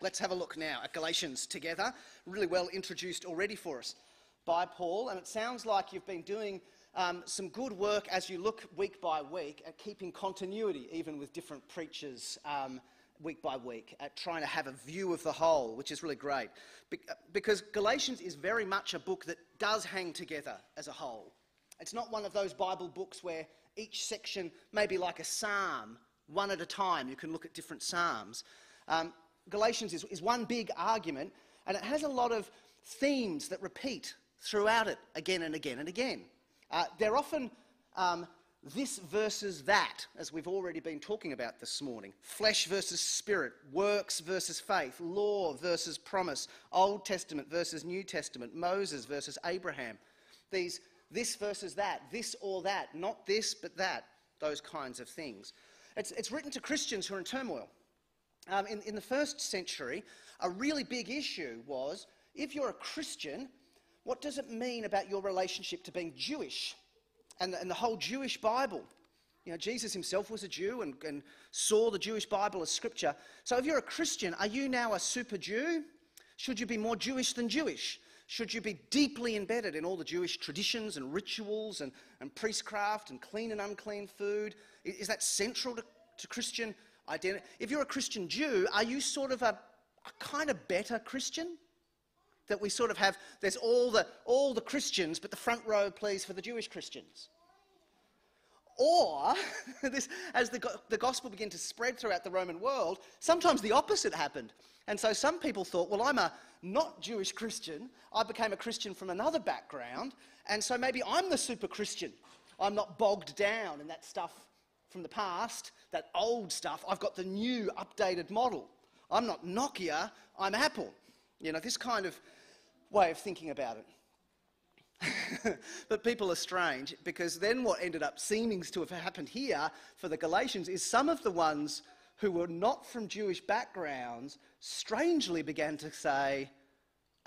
let's have a look now at Galatians together. Really well introduced already for us by Paul, and it sounds like you've been doing um, some good work as you look week by week at keeping continuity, even with different preachers. Um, week by week at trying to have a view of the whole, which is really great. Be- because Galatians is very much a book that does hang together as a whole. It's not one of those Bible books where each section may be like a psalm, one at a time. You can look at different psalms. Um, Galatians is, is one big argument, and it has a lot of themes that repeat throughout it again and again and again. Uh, they're often um, this versus that, as we've already been talking about this morning flesh versus spirit, works versus faith, law versus promise, Old Testament versus New Testament, Moses versus Abraham. These this versus that, this or that, not this but that, those kinds of things. It's, it's written to Christians who are in turmoil. Um, in, in the first century, a really big issue was if you're a Christian, what does it mean about your relationship to being Jewish and the, and the whole Jewish Bible? You know, Jesus himself was a Jew and, and saw the Jewish Bible as scripture. So if you're a Christian, are you now a super Jew? Should you be more Jewish than Jewish? Should you be deeply embedded in all the Jewish traditions and rituals and, and priestcraft and clean and unclean food? Is that central to, to Christian identity? If you're a Christian Jew, are you sort of a, a kind of better Christian? That we sort of have, there's all the, all the Christians, but the front row, please, for the Jewish Christians. Or, this, as the, the gospel began to spread throughout the Roman world, sometimes the opposite happened. And so some people thought, well, I'm a not Jewish Christian. I became a Christian from another background. And so maybe I'm the super Christian. I'm not bogged down in that stuff from the past, that old stuff. I've got the new, updated model. I'm not Nokia, I'm Apple. You know, this kind of way of thinking about it. but people are strange because then what ended up seeming to have happened here for the Galatians is some of the ones who were not from Jewish backgrounds strangely began to say,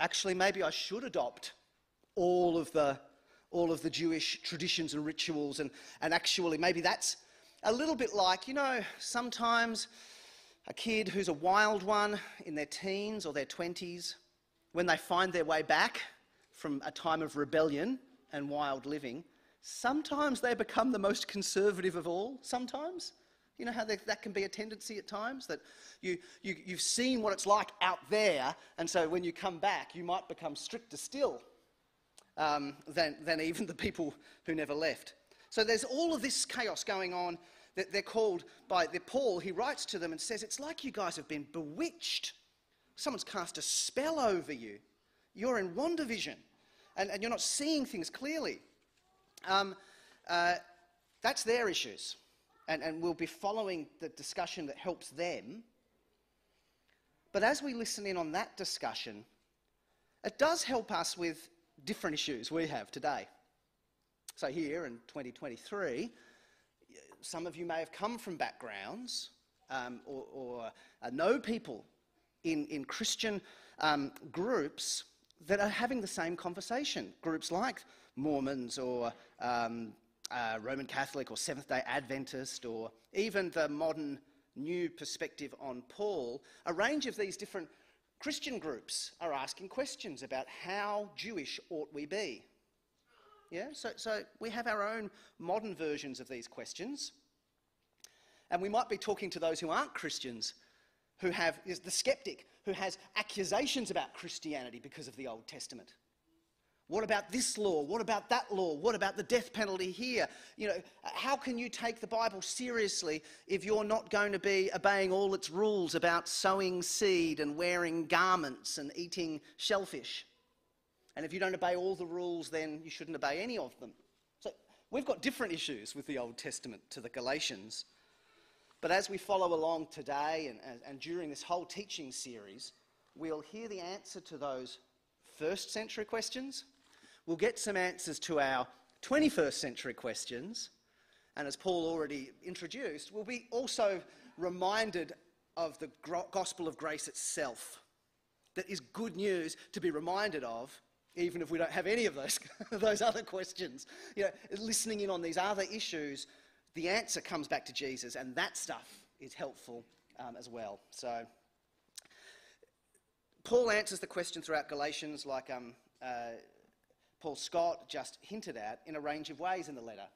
actually, maybe I should adopt all of the, all of the Jewish traditions and rituals, and, and actually, maybe that's a little bit like, you know, sometimes a kid who's a wild one in their teens or their 20s, when they find their way back from a time of rebellion and wild living, sometimes they become the most conservative of all, sometimes. You know how that can be a tendency at times? That you, you, you've seen what it's like out there, and so when you come back, you might become stricter still um, than, than even the people who never left. So there's all of this chaos going on that they're called by the Paul. He writes to them and says, It's like you guys have been bewitched. Someone's cast a spell over you. You're in WandaVision and, and you're not seeing things clearly. Um, uh, that's their issues. And, and we'll be following the discussion that helps them. But as we listen in on that discussion, it does help us with different issues we have today. So, here in 2023, some of you may have come from backgrounds um, or, or uh, know people in, in Christian um, groups that are having the same conversation. Groups like Mormons or um, uh, Roman Catholic or Seventh day Adventist or even the modern new perspective on Paul, a range of these different Christian groups are asking questions about how Jewish ought we be. Yeah, so, so we have our own modern versions of these questions. And we might be talking to those who aren't Christians, who have, is the skeptic who has accusations about Christianity because of the Old Testament. What about this law? What about that law? What about the death penalty here? You know, how can you take the Bible seriously if you're not going to be obeying all its rules about sowing seed and wearing garments and eating shellfish? And if you don't obey all the rules, then you shouldn't obey any of them. So we've got different issues with the Old Testament to the Galatians. But as we follow along today and, and, during this whole teaching series, we'll hear the answer to those first century questions. We'll get some answers to our 21st century questions. And as Paul already introduced, we'll be also reminded of the gospel of grace itself. That is good news to be reminded of, even if we don't have any of those, those other questions. You know, listening in on these other issues the answer comes back to Jesus, and that stuff is helpful um, as well. So, Paul answers the question throughout Galatians, like um, uh, Paul Scott just hinted at, in a range of ways in the letter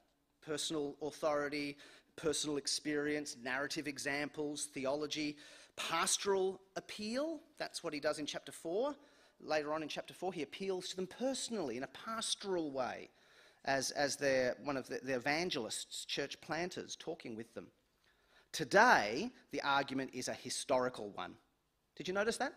personal authority, personal experience, narrative examples, theology, pastoral appeal. That's what he does in chapter 4. Later on in chapter 4, he appeals to them personally in a pastoral way as, as their, one of the, the evangelists, church planters, talking with them. Today, the argument is a historical one. Did you notice that?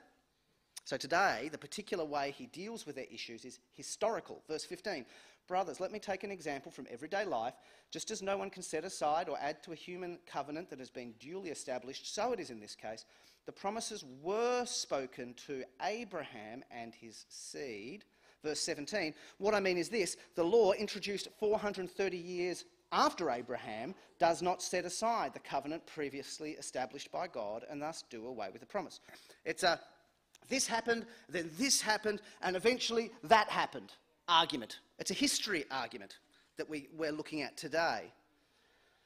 So today, the particular way he deals with their issues is historical. Verse 15 Brothers, let me take an example from everyday life. Just as no one can set aside or add to a human covenant that has been duly established, so it is in this case. The promises were spoken to Abraham and his seed. Verse 17. What I mean is this the law, introduced 430 years after Abraham, does not set aside the covenant previously established by God and thus do away with the promise. It's a this happened, then this happened, and eventually that happened argument. It's a history argument that we, we're looking at today.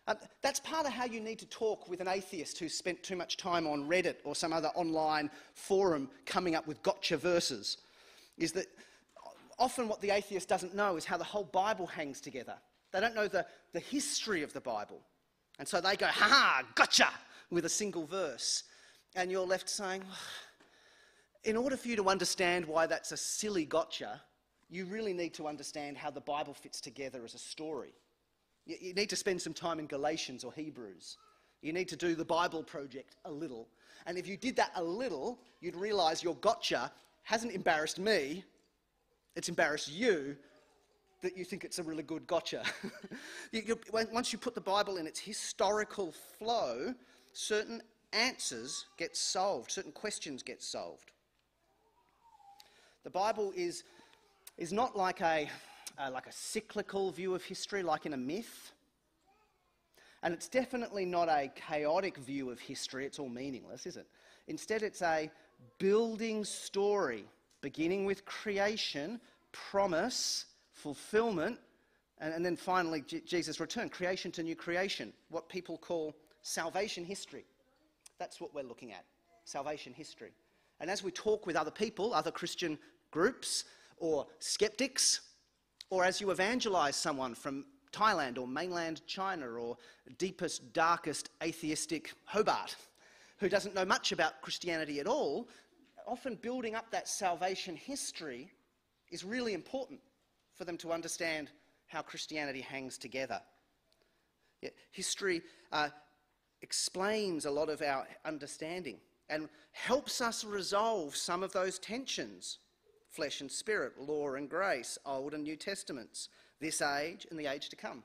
Uh, that's part of how you need to talk with an atheist who's spent too much time on Reddit or some other online forum coming up with gotcha verses. Is that often what the atheist doesn't know is how the whole Bible hangs together. They don't know the, the history of the Bible. And so they go, ha ha, gotcha, with a single verse. And you're left saying, in order for you to understand why that's a silly gotcha, you really need to understand how the Bible fits together as a story. You, need to spend some time in Galatians or Hebrews. You need to do the Bible project a little. And if you did that a little, you'd realize your gotcha hasn't embarrassed me, it's embarrassed you that you think it's a really good gotcha. you, once you put the Bible in its historical flow, certain answers get solved, certain questions get solved. The Bible is is not like a, uh, like a cyclical view of history, like in a myth. And it's definitely not a chaotic view of history, it's all meaningless, is it? Instead, it's a building story, beginning with creation, promise, fulfillment, and, and then finally J- Jesus' return, creation to new creation, what people call salvation history. That's what we're looking at salvation history. And as we talk with other people, other Christian groups, or skeptics, or as you evangelize someone from Thailand or mainland China or deepest, darkest atheistic Hobart who doesn't know much about Christianity at all, often building up that salvation history is really important for them to understand how Christianity hangs together. Yeah, history uh, explains a lot of our understanding and helps us resolve some of those tensions flesh and spirit, law and grace, Old and New Testaments, this age and the age to come,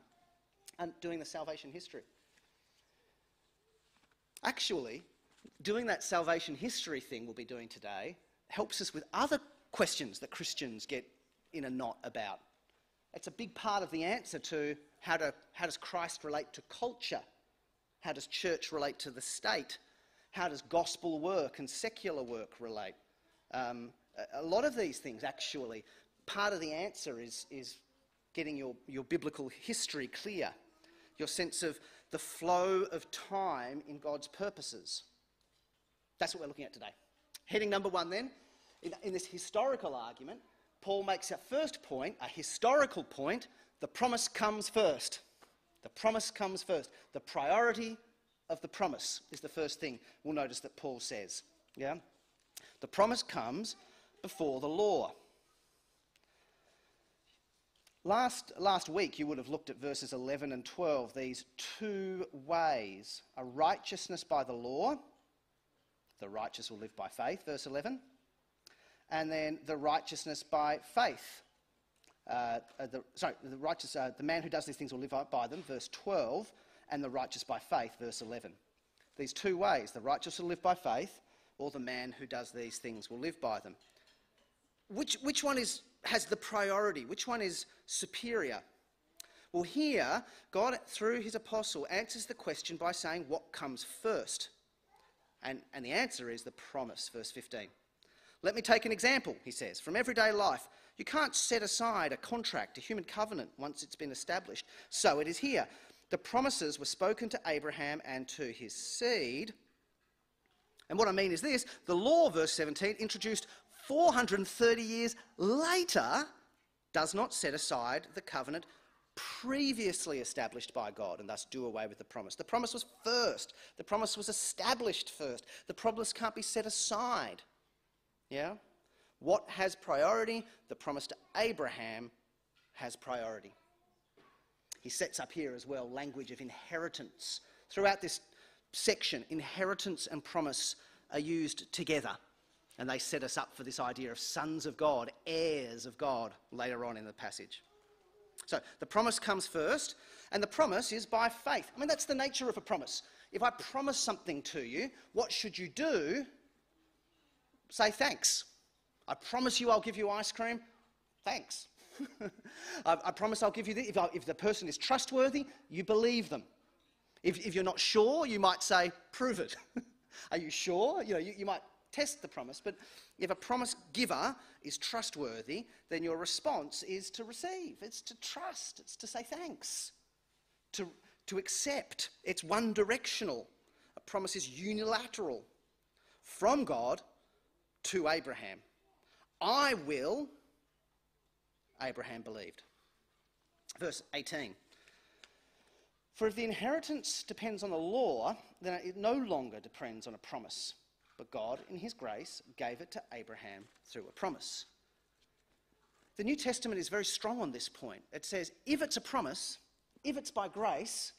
and doing the salvation history. Actually, doing that salvation history thing we'll be doing today helps us with other questions that Christians get in a knot about. It's a big part of the answer to how, to, how does Christ relate to culture? How does church relate to the state? How does gospel work and secular work relate? Um, a lot of these things, actually, part of the answer is, is getting your, your biblical history clear, your sense of the flow of time in God's purposes. That's what we're looking at today. Heading number one, then, in, in this historical argument, Paul makes a first point, a historical point. The promise comes first. The promise comes first. The priority of the promise is the first thing we'll notice that Paul says. Yeah? The promise comes before the law. Last, last week, you would have looked at verses 11 and 12, these two ways a righteousness by the law, the righteous will live by faith, verse 11, and then the righteousness by faith. Uh, uh, the, sorry, the righteous, uh, the man who does these things will live by them, verse 12, and the righteous by faith, verse 11. These two ways, the righteous will live by faith, or the man who does these things will live by them which, which one is, has the priority? Which one is superior? Well, here, God, through his apostle, answers the question by saying, What comes first? And, and the answer is the promise, verse 15. Let me take an example, he says, from everyday life. You can't set aside a contract, a human covenant, once it's been established. So it is here. The promises were spoken to Abraham and to his seed. And what I mean is this the law, verse 17, introduced 430 years later, does not set aside the covenant previously established by God and thus do away with the promise. The promise was first, the promise was established first. The promise can't be set aside. Yeah? What has priority? The promise to Abraham has priority. He sets up here as well language of inheritance. Throughout this section, inheritance and promise are used together. And they set us up for this idea of sons of God, heirs of God, later on in the passage. So the promise comes first, and the promise is by faith. I mean, that's the nature of a promise. If I promise something to you, what should you do? Say thanks. I promise you I'll give you ice cream. Thanks. I, I, promise I'll give you this. If, I, if, the person is trustworthy, you believe them. If, if, you're not sure, you might say, prove it. Are you sure? You know, you, you might test the promise, but if a promise giver is trustworthy, then your response is to receive, it's to trust, it's to say thanks, to, to accept. It's one directional. A promise is unilateral from God to Abraham. I will, Abraham believed. Verse 18. For if the inheritance depends on the law, then it no longer depends on a promise. But God, in His grace, gave it to Abraham through a promise. The New Testament is very strong on this point. It says, if it's a promise, if it's by grace,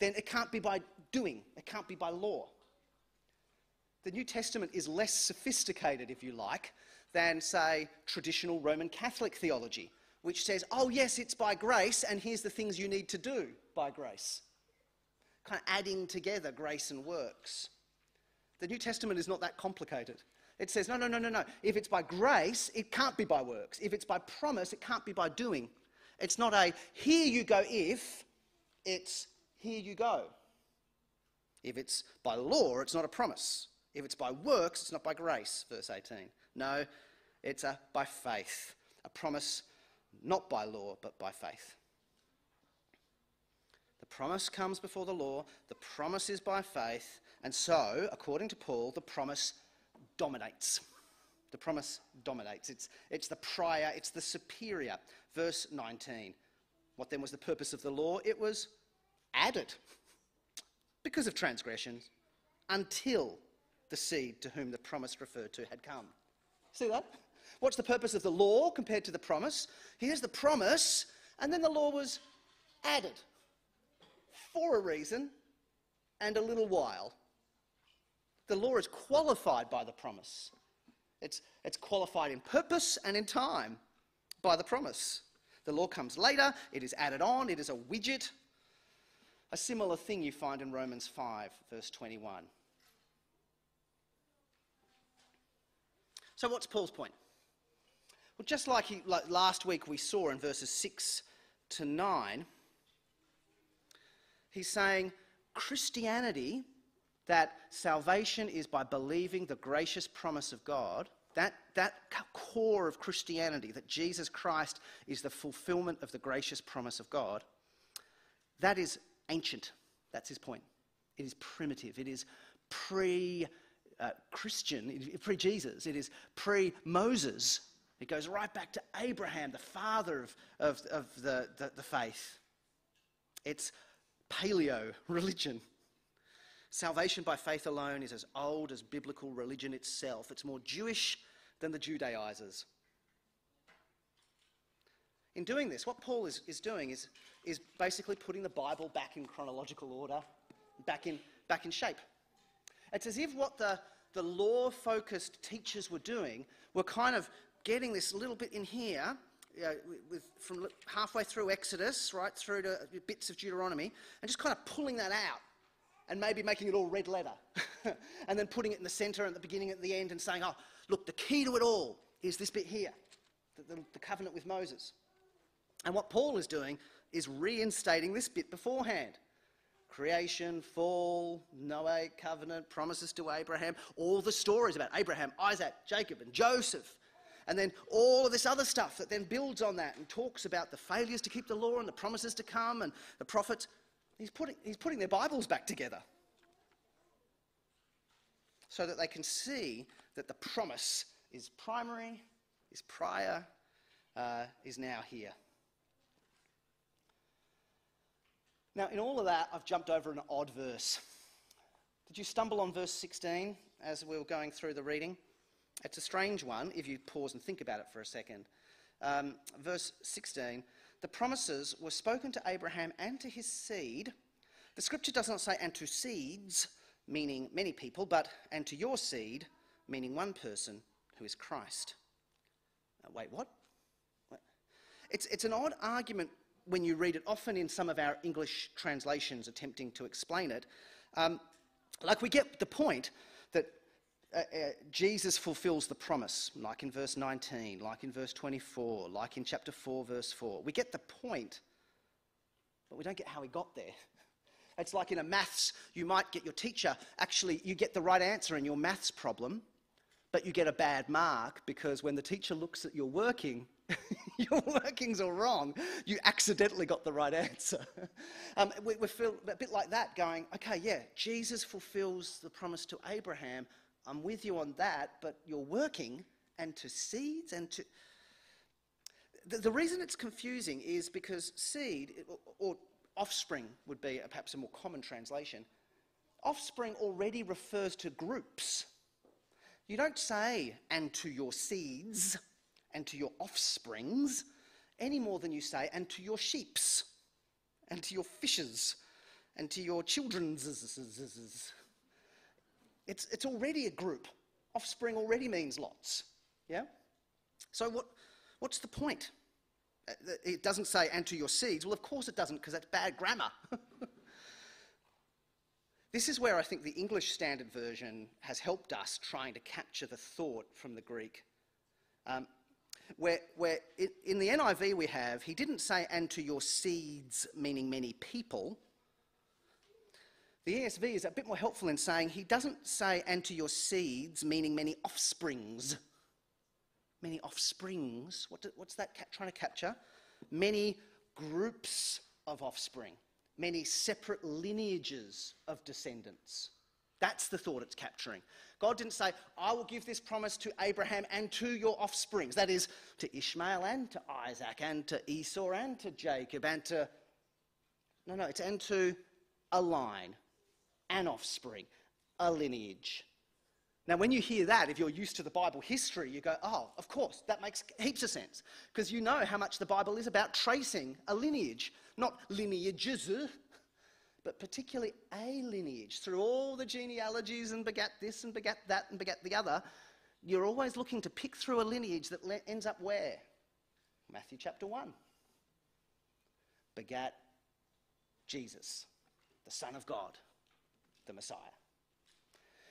then it can't be by doing, it can't be by law. The New Testament is less sophisticated, if you like, than, say, traditional Roman Catholic theology, which says, oh, yes, it's by grace, and here's the things you need to do by grace. Kind of adding together grace and works. The New Testament is not that complicated. It says, no, no, no, no, no. If it's by grace, it can't be by works. If it's by promise, it can't be by doing. It's not a here you go if, it's here you go. If it's by law, it's not a promise. If it's by works, it's not by grace, verse 18. No, it's a by faith. A promise not by law, but by faith. The promise comes before the law, the promise is by faith, and so, according to Paul, the promise dominates. The promise dominates. It's, it's the prior, it's the superior. Verse 19. What then was the purpose of the law? It was added because of transgressions until the seed to whom the promise referred to had come. See that? What's the purpose of the law compared to the promise? Here's the promise, and then the law was added for a reason and a little while. The law is qualified by the promise. It's, it's qualified in purpose and in time by the promise. The law comes later, it is added on, it is a widget. A similar thing you find in Romans 5, verse 21. So, what's Paul's point? Well, just like, he, like last week we saw in verses 6 to 9, he's saying Christianity that salvation is by believing the gracious promise of God, that, that core of Christianity, that Jesus Christ is the fulfillment of the gracious promise of God, that is ancient. That's his point. It is primitive. It is pre uh, Christian, pre Jesus. It is pre Moses. It goes right back to Abraham, the father of, of, of the, the, the faith. It's paleo religion. Salvation by faith alone is as old as biblical religion itself. It's more Jewish than the Judaizers. In doing this, what Paul is, is doing is, is basically putting the Bible back in chronological order, back in, back in shape. It's as if what the, the law focused teachers were doing were kind of getting this little bit in here, with, from halfway through Exodus, right through to bits of Deuteronomy, and just kind of pulling that out and maybe making it all red letter and then putting it in the center at the beginning at the end and saying, oh, look, the key to it all is this bit here, the, the, the covenant with Moses. And what Paul is doing is reinstating this bit beforehand creation, fall, Noah, covenant, promises to Abraham, all the stories about Abraham, Isaac, Jacob, and Joseph. And then all of this other stuff that then builds on that and talks about the failures to keep the law and the promises to come and the prophets. He's putting, he's putting their Bibles back together. so that they can see that the promise is primary, is prior, uh, is now here. Now, in all of that, I've jumped over an odd verse. Did you stumble on verse 16 as we were going through the reading? It's a strange one if you pause and think about it for a second. Um, verse 16 The promises were spoken to Abraham and to his seed. The scripture does not say, and to seeds, meaning many people, but and to your seed, meaning one person who is Christ. Uh, wait, what? It's, it's an odd argument when you read it, often in some of our English translations attempting to explain it. Um, like we get the point uh, uh, Jesus fulfills the promise, like in verse 19, like in verse 24, like in chapter 4, verse 4. We get the point, but we don't get how he got there. It's like in a maths, you might get your teacher, actually, you get the right answer in your maths problem, but you get a bad mark because when the teacher looks at your working, your workings are wrong. You accidentally got the right answer. Um, we, we feel a bit like that going, okay, yeah, Jesus fulfills the promise to Abraham. I'm with you on that, but you're working and to seeds and to. The, the reason it's confusing is because seed, or, or offspring would be perhaps a more common translation, offspring already refers to groups. You don't say, and to your seeds and to your offsprings, any more than you say, and to your sheeps, and to your fishes, and to your children's. It's, it's already a group. Offspring already means lots. Yeah? So, what, what's the point? Uh, it doesn't say, and to your seeds. Well, of course it doesn't, because that's bad grammar. this is where I think the English Standard Version has helped us trying to capture the thought from the Greek. Um, where, where in the NIV we have, he didn't say, and to your seeds, meaning many people. The ESV is a bit more helpful in saying he doesn't say, and to your seeds, meaning many offsprings. Many offsprings. What do, what's that trying to capture? Many groups of offspring, many separate lineages of descendants. That's the thought it's capturing. God didn't say, I will give this promise to Abraham and to your offsprings. That is, to Ishmael and to Isaac and to Esau and to Jacob and to. No, no, it's and to a line, an offspring, a lineage. Now, when you hear that, if you're used to the Bible history, you go, oh, of course, that makes heaps of sense. Because you know how much the Bible is about tracing a lineage, not lineages, but particularly a lineage. Through all the genealogies and begat this and begat that and begat the other, you're always looking to pick through a lineage that le- ends up where? Matthew chapter 1. Begat Jesus, the Son of God, the Messiah.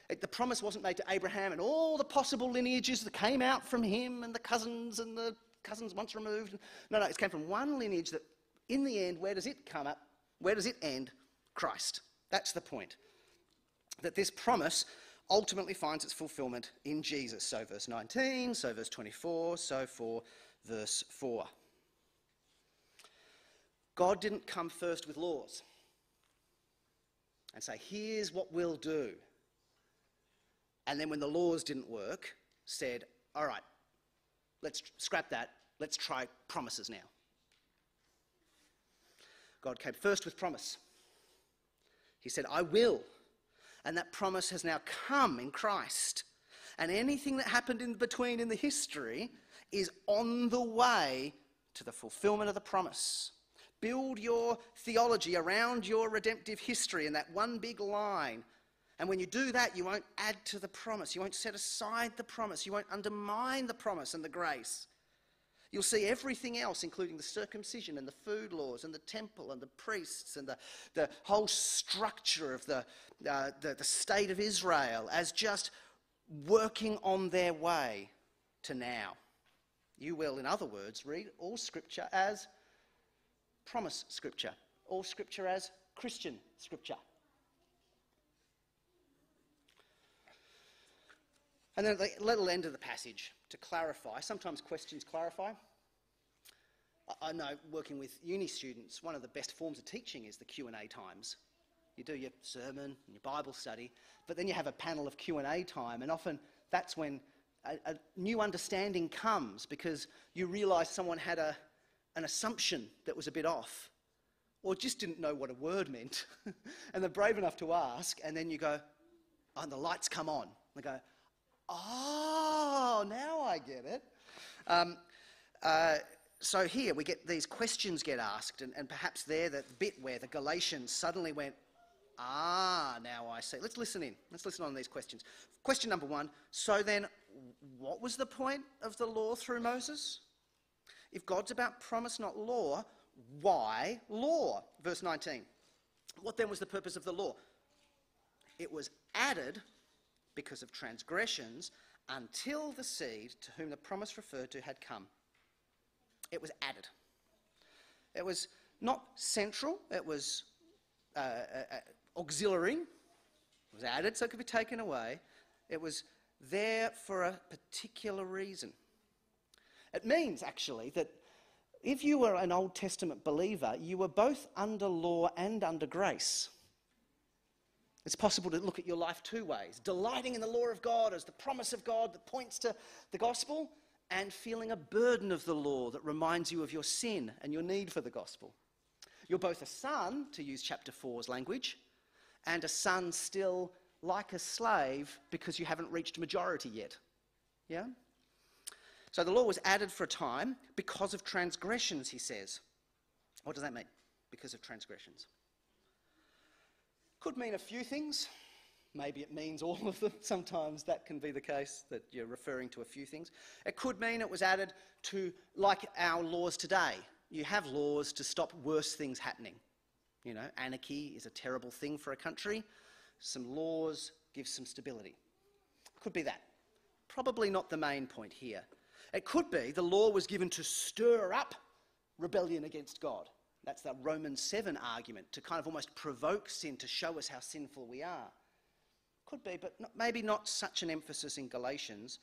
It, the promise wasn't made to Abraham and all the possible lineages that came out from him and the cousins and the cousins once removed. No, no, it came from one lineage that, in the end, where does it come up? Where does it end? Christ. That's the point. That this promise ultimately finds its fulfillment in Jesus. So, verse 19, so, verse 24, so, for verse 4. God didn't come first with laws and say, here's what we'll do. And then when the laws didn't work, said, all right, let's scrap that, let's try promises now. God came first with promise. He said, I will. And that promise has now come in Christ. And anything that happened in between in the history is on the way to the fulfillment of the promise. Build your theology around your redemptive history and that one big line. And when you do that, you won't add to the promise. You won't set aside the promise. You won't undermine the promise and the grace. You'll see everything else, including the circumcision and the food laws and the temple and the priests and the, the whole structure of the, uh, the, the state of Israel, as just working on their way to now. You will, in other words, read all scripture as promise scripture, all scripture as Christian scripture. And then at the little end of the passage to clarify. Sometimes questions clarify. I know working with uni students, one of the best forms of teaching is the Q&A times. you do your sermon and your Bible study, but then you have a panel of Q&A time, and often that's when a, a new understanding comes because you realise someone had a, an assumption that was a bit off or just didn't know what a word meant. and they're brave enough to ask, and then you go, oh, and the lights come on. They go, oh, now I get it. Um, uh, so here we get these questions get asked, and, and perhaps there the bit where the Galatians suddenly went, ah, now I see. Let's listen in. Let's listen on these questions. Question number one So then, what was the point of the law through Moses? If God's about promise, not law, why law? Verse 19. What then was the purpose of the law? It was added because of transgressions until the seed to whom the promise referred to had come. It was added. It was not central, it was uh, uh, uh auxiliary. It was added so it could be taken away. It was there for a particular reason. It means, actually, that if you were an Old Testament believer, you were both under law and under grace. It's possible to look at your life two ways delighting in the law of God as the promise of God that points to the gospel, and feeling a burden of the law that reminds you of your sin and your need for the gospel. You're both a son, to use chapter 4's language, and a son still like a slave because you haven't reached majority yet. Yeah? So the law was added for a time because of transgressions, he says. What does that mean? Because of transgressions. Could mean a few things. Maybe it means all of them. Sometimes that can be the case, that you're referring to a few things. It could mean it was added to, like our laws today. You have laws to stop worse things happening. You know, anarchy is a terrible thing for a country. Some laws give some stability. Could be that. Probably not the main point here. It could be the law was given to stir up rebellion against God. That's the Romans 7 argument, to kind of almost provoke sin, to show us how sinful we are. Could be, but not, maybe not such an emphasis in Galatians.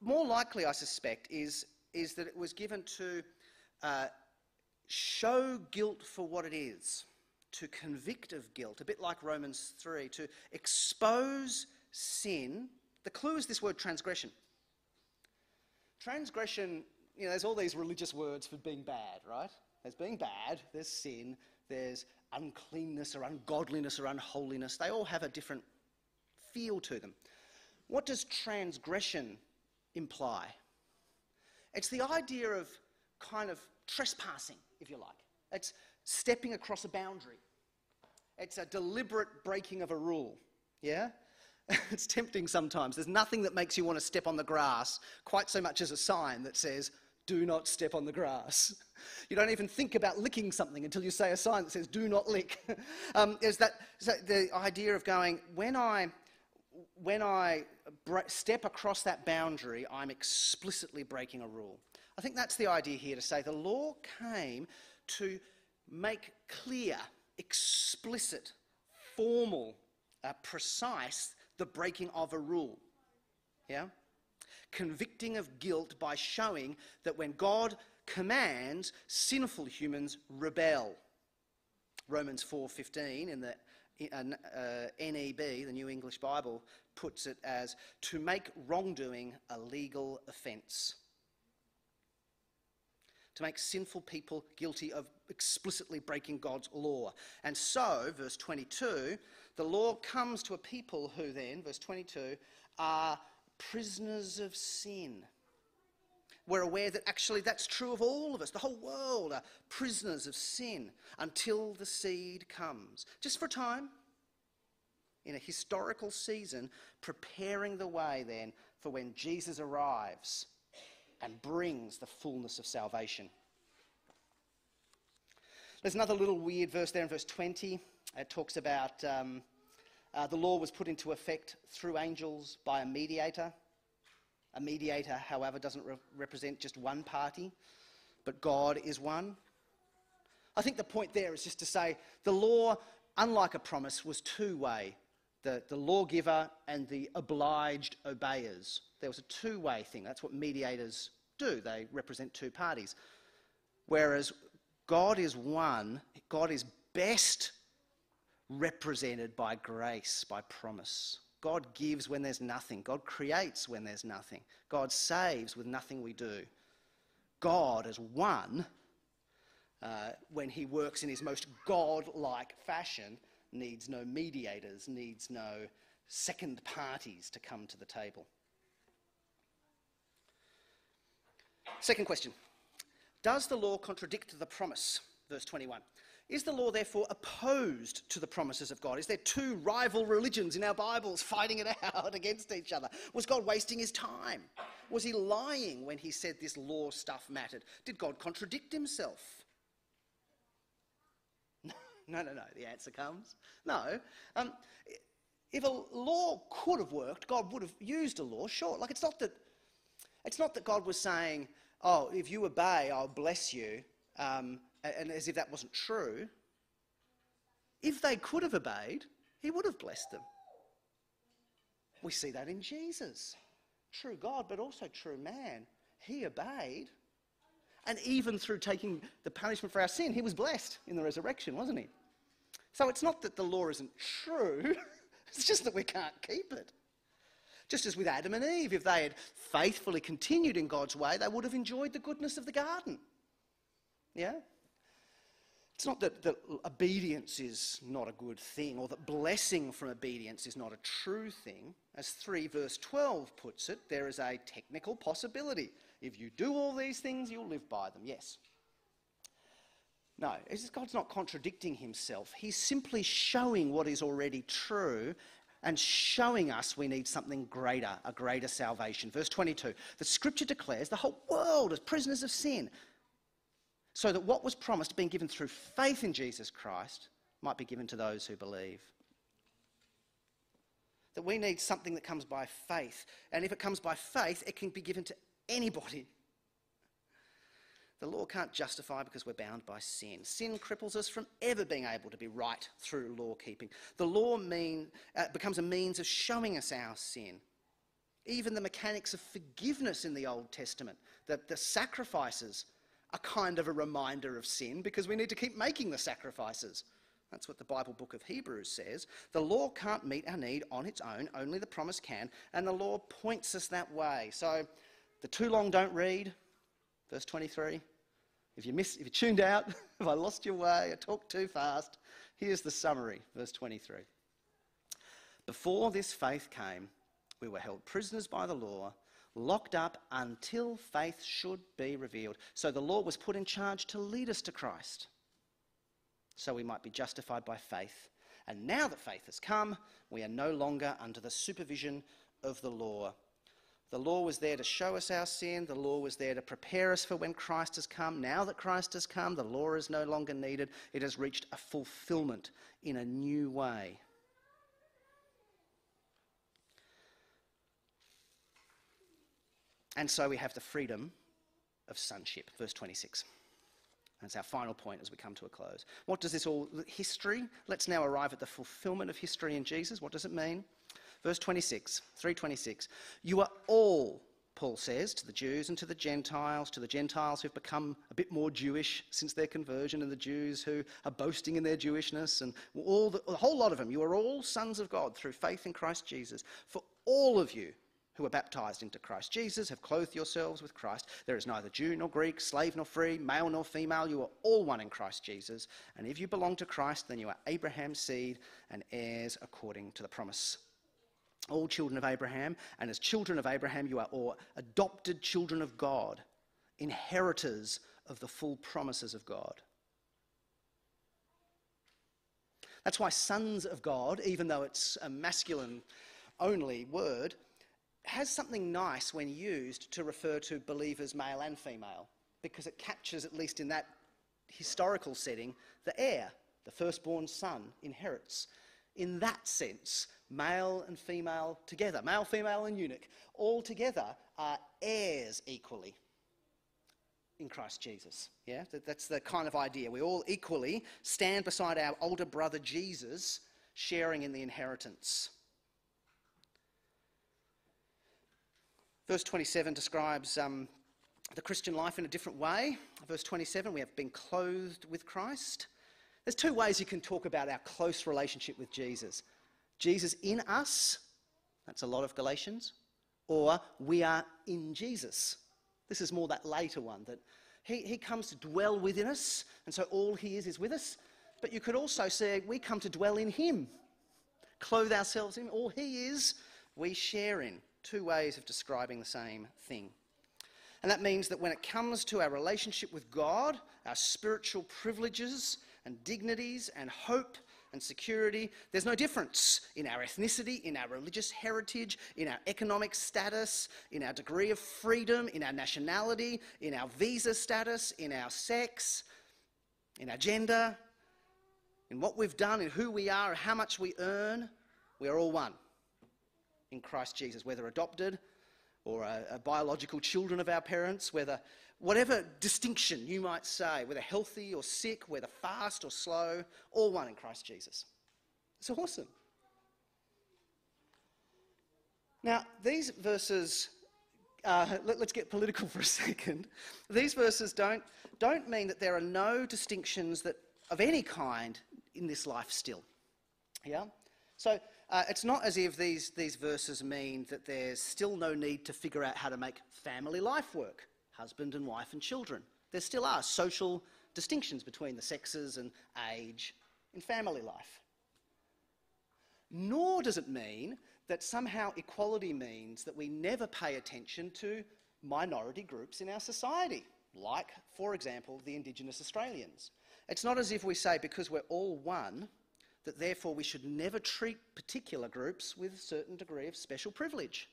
More likely, I suspect, is, is that it was given to uh, show guilt for what it is, to convict of guilt, a bit like Romans 3, to expose sin. The clue is this word transgression. Transgression, you know, there's all these religious words for being bad, right? There's being bad, there's sin, there's uncleanness or ungodliness or unholiness. They all have a different feel to them. What does transgression imply? It's the idea of kind of trespassing, if you like. It's stepping across a boundary. It's a deliberate breaking of a rule. Yeah? it's tempting sometimes. There's nothing that makes you want to step on the grass quite so much as a sign that says, do not step on the grass. You don't even think about licking something until you say a sign that says, do not lick. um, is that, that the idea of going, when I, when I step across that boundary, I'm explicitly breaking a rule. I think that's the idea here to say the law came to make clear, explicit, formal, uh, precise the breaking of a rule. Yeah? Convicting of guilt by showing that when God commands, sinful humans rebel. Romans 4:15 in the uh, NEB, the New English Bible, puts it as to make wrongdoing a legal offence. To make sinful people guilty of explicitly breaking God's law. And so, verse 22, the law comes to a people who then, verse 22, are prisoners of sin. We're aware that actually that's true of all of us. The whole world are prisoners of sin until the seed comes. Just for a time, in a historical season, preparing the way then for when Jesus arrives and brings the fullness of salvation. There's another little weird verse there in verse 20. It talks about um, uh, the law was put into effect through angels by a mediator. A mediator, however, doesn't re- represent just one party, but God is one. I think the point there is just to say the law, unlike a promise, was two way the, the lawgiver and the obliged obeyers. There was a two way thing. That's what mediators do, they represent two parties. Whereas God is one, God is best represented by grace, by promise. God gives when there's nothing. God creates when there's nothing. God saves with nothing we do. God as one, uh, when he works in his most God like fashion, needs no mediators, needs no second parties to come to the table. Second question Does the law contradict the promise? Verse 21. Is the law therefore opposed to the promises of God? Is there two rival religions in our Bibles fighting it out against each other? Was God wasting his time? Was he lying when he said this law stuff mattered? Did God contradict himself? No, no, no. The answer comes no. Um, if a law could have worked, God would have used a law, sure. Like it's not that, it's not that God was saying, oh, if you obey, I'll bless you, um, and as if that wasn't true. If they could have obeyed, he would have blessed them. We see that in Jesus. True God, but also true man. He obeyed. And even through taking the punishment for our sin, he was blessed in the resurrection, wasn't he? So it's not that the law isn't true, it's just that we can't keep it. Just as with Adam and Eve, if they had faithfully continued in God's way, they would have enjoyed the goodness of the garden. Yeah? It's not that, that obedience is not a good thing or that blessing from obedience is not a true thing. As 3 verse 12 puts it, there is a technical possibility. If you do all these things, you'll live by them. Yes. No, God's not contradicting himself. He's simply showing what is already true and showing us we need something greater, a greater salvation. Verse 22 The scripture declares the whole world is prisoners of sin, so that what was promised, being given through faith in Jesus Christ, might be given to those who believe. That we need something that comes by faith. And if it comes by faith, it can be given to anybody the law can't justify because we're bound by sin. Sin cripples us from ever being able to be right through law keeping. The law mean, uh, becomes a means of showing us our sin. Even the mechanics of forgiveness in the Old Testament, the, the sacrifices, are kind of a reminder of sin because we need to keep making the sacrifices. That's what the Bible book of Hebrews says. The law can't meet our need on its own, only the promise can, and the law points us that way. So the too long don't read, Verse 23. If you, miss, if you tuned out, if I lost your way, I talked too fast, here's the summary. Verse 23. Before this faith came, we were held prisoners by the law, locked up until faith should be revealed. So the law was put in charge to lead us to Christ, so we might be justified by faith. And now that faith has come, we are no longer under the supervision of the law. The law was there to show us our sin. The law was there to prepare us for when Christ has come. Now that Christ has come, the law is no longer needed. It has reached a fulfillment in a new way. And so we have the freedom of sonship. Verse 26. That's our final point as we come to a close. What does this all history? Let's now arrive at the fulfillment of history in Jesus. What does it mean? Verse 26, 326. You are all, Paul says, to the Jews and to the Gentiles, to the Gentiles who've become a bit more Jewish since their conversion, and the Jews who are boasting in their Jewishness, and all the, a whole lot of them. You are all sons of God through faith in Christ Jesus. For all of you who are baptized into Christ Jesus have clothed yourselves with Christ. There is neither Jew nor Greek, slave nor free, male nor female. You are all one in Christ Jesus. And if you belong to Christ, then you are Abraham's seed and heirs according to the promise all children of Abraham, and as children of Abraham, you are all adopted children of God, inheritors of the full promises of God. That's why sons of God, even though it's a masculine only word, has something nice when used to refer to believers, male and female, because it captures, at least in that historical setting, the heir, the firstborn son, inherits. In that sense, male and female together, male, female, and eunuch, all together are heirs equally in Christ Jesus. Yeah, that's the kind of idea. We all equally stand beside our older brother Jesus, sharing in the inheritance. Verse 27 describes um, the Christian life in a different way. Verse 27 we have been clothed with Christ. There's two ways you can talk about our close relationship with Jesus Jesus in us, that's a lot of Galatians, or we are in Jesus. This is more that later one that he, he comes to dwell within us, and so all he is is with us. But you could also say we come to dwell in him, clothe ourselves in all he is, we share in. Two ways of describing the same thing. And that means that when it comes to our relationship with God, our spiritual privileges and dignities and hope and security, there's no difference in our ethnicity, in our religious heritage, in our economic status, in our degree of freedom, in our nationality, in our visa status, in our sex, in our gender, in what we've done, in who we are, how much we earn. We are all one in Christ Jesus, whether adopted or a, a biological children of our parents, whether whatever distinction you might say, whether healthy or sick, whether fast or slow, all one in Christ Jesus. It's awesome. Now, these verses, uh, let, us get political for a second. These verses don't, don't mean that there are no distinctions that, of any kind in this life still. Yeah? So uh, it's not as if these, these verses mean that there's still no need to figure out how to make family life work, husband and wife and children. There still are social distinctions between the sexes and age in family life. Nor does it mean that somehow equality means that we never pay attention to minority groups in our society, like, for example, the Indigenous Australians. It's not as if we say because we're all one, that therefore we should never treat particular groups with a certain degree of special privilege.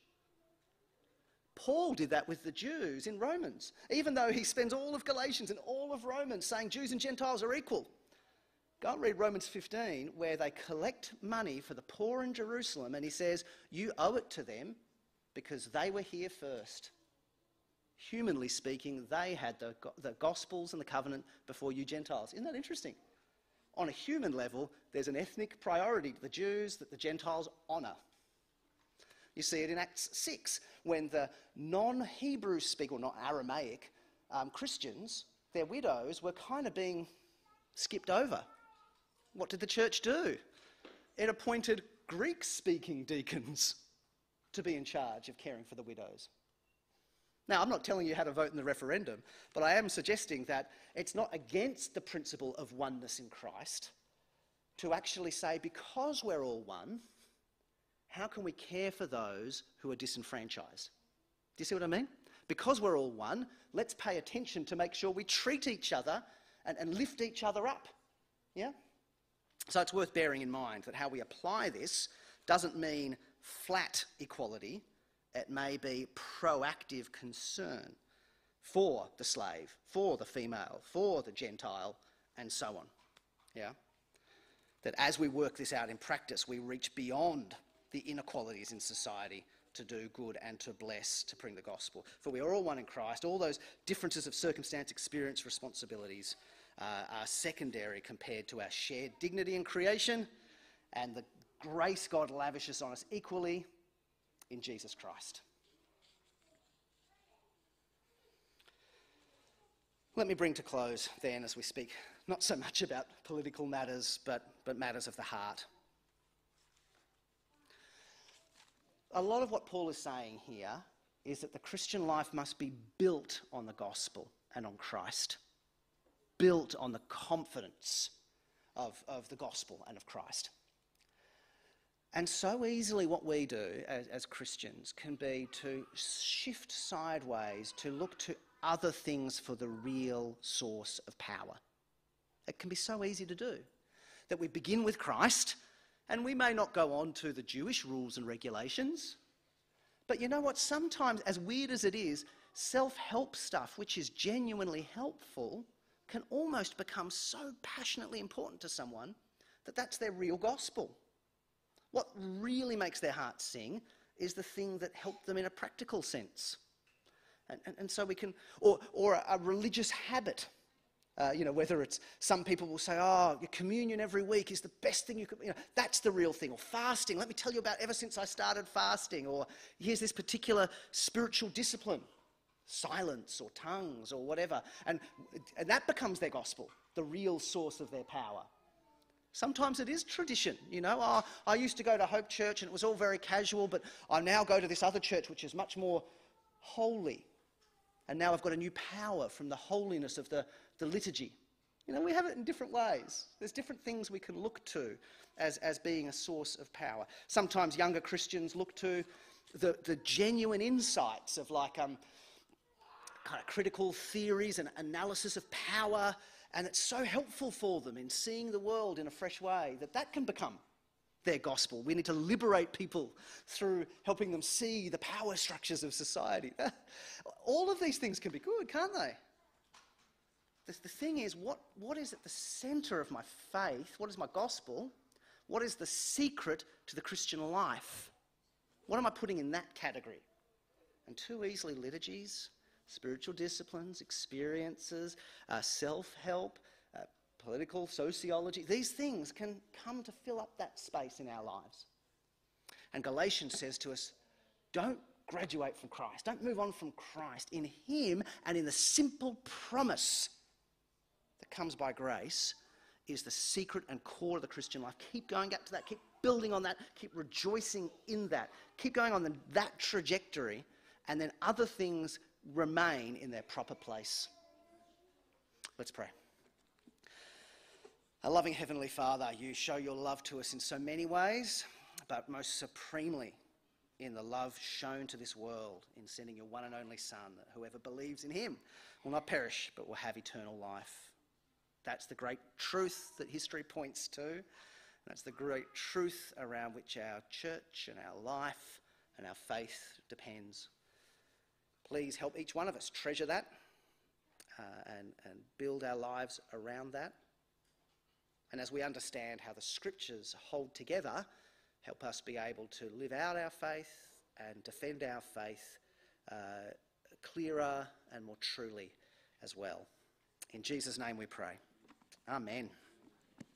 Paul did that with the Jews in Romans, even though he spends all of Galatians and all of Romans saying Jews and Gentiles are equal. Go and read Romans 15, where they collect money for the poor in Jerusalem, and he says, You owe it to them because they were here first. Humanly speaking, they had the, the Gospels and the covenant before you Gentiles. Isn't that interesting? On a human level, there's an ethnic priority to the Jews that the Gentiles honour. You see it in Acts 6, when the non Hebrew speaker, or not Aramaic, um, Christians, their widows, were kind of being skipped over. What did the church do? It appointed Greek speaking deacons to be in charge of caring for the widows. Now, I'm not telling you how to vote in the referendum, but I am suggesting that it's not against the principle of oneness in Christ to actually say, because we're all one, how can we care for those who are disenfranchised? Do you see what I mean? Because we're all one, let's pay attention to make sure we treat each other and, and lift each other up. Yeah? So it's worth bearing in mind that how we apply this doesn't mean flat equality it may be proactive concern for the slave, for the female, for the Gentile, and so on. Yeah? That as we work this out in practice, we reach beyond the inequalities in society to do good and to bless, to bring the gospel. For we are all one in Christ. All those differences of circumstance, experience, responsibilities uh, are secondary compared to our shared dignity in creation and the grace God lavishes on us equally in Jesus Christ. Let me bring to close then as we speak not so much about political matters, but, but matters of the heart. A lot of what Paul is saying here is that the Christian life must be built on the gospel and on Christ, built on the confidence of, of the gospel and of Christ. And so easily, what we do as, as, Christians can be to shift sideways to look to other things for the real source of power. It can be so easy to do that we begin with Christ and we may not go on to the Jewish rules and regulations. But you know what? Sometimes, as weird as it is, self help stuff, which is genuinely helpful, can almost become so passionately important to someone that that's their real gospel. What really makes their hearts sing is the thing that helped them in a practical sense. And, and, and so we can, or, or a, a religious habit. Uh, you know, whether it's some people will say, oh, your communion every week is the best thing you could, you know, that's the real thing. Or fasting, let me tell you about ever since I started fasting. Or here's this particular spiritual discipline, silence or tongues or whatever. And, and that becomes their gospel, the real source of their power. Sometimes it is tradition, you know. Oh, I used to go to Hope Church and it was all very casual, but I now go to this other church which is much more holy. And now I've got a new power from the holiness of the, the liturgy. You know, we have it in different ways. There's different things we can look to as, as being a source of power. Sometimes younger Christians look to the, the genuine insights of like um, kind of critical theories and analysis of power, and it's so helpful for them in seeing the world in a fresh way that that can become their gospel. We need to liberate people through helping them see the power structures of society. All of these things can be good, can't they? The, the thing is, what, what is at the centre of my faith? What is my gospel? What is the secret to the Christian life? What am I putting in that category? And too easily, liturgies, spiritual disciplines, experiences, uh, self help, uh, political sociology, these things can come to fill up that space in our lives. And Galatians says to us don't graduate from Christ, don't move on from Christ. In Him and in the simple promise that comes by grace is the secret and core of the Christian life. Keep going up to that, keep building on that, keep rejoicing in that, keep going on the, that trajectory, and then other things remain in their proper place. Let's pray. Our loving Heavenly Father, you show your love to us in so many ways, but most supremely in the love shown to this world in sending your one and only Son, that whoever believes in him will not perish but will have eternal life. That's the great truth that history points to. That's the great truth around which our church and our life and our faith depends. Please help each one of us treasure that uh, and, and build our lives around that. And as we understand how the scriptures hold together, help us be able to live out our faith and defend our faith uh, clearer and more truly as well. In Jesus' name we pray. Amen.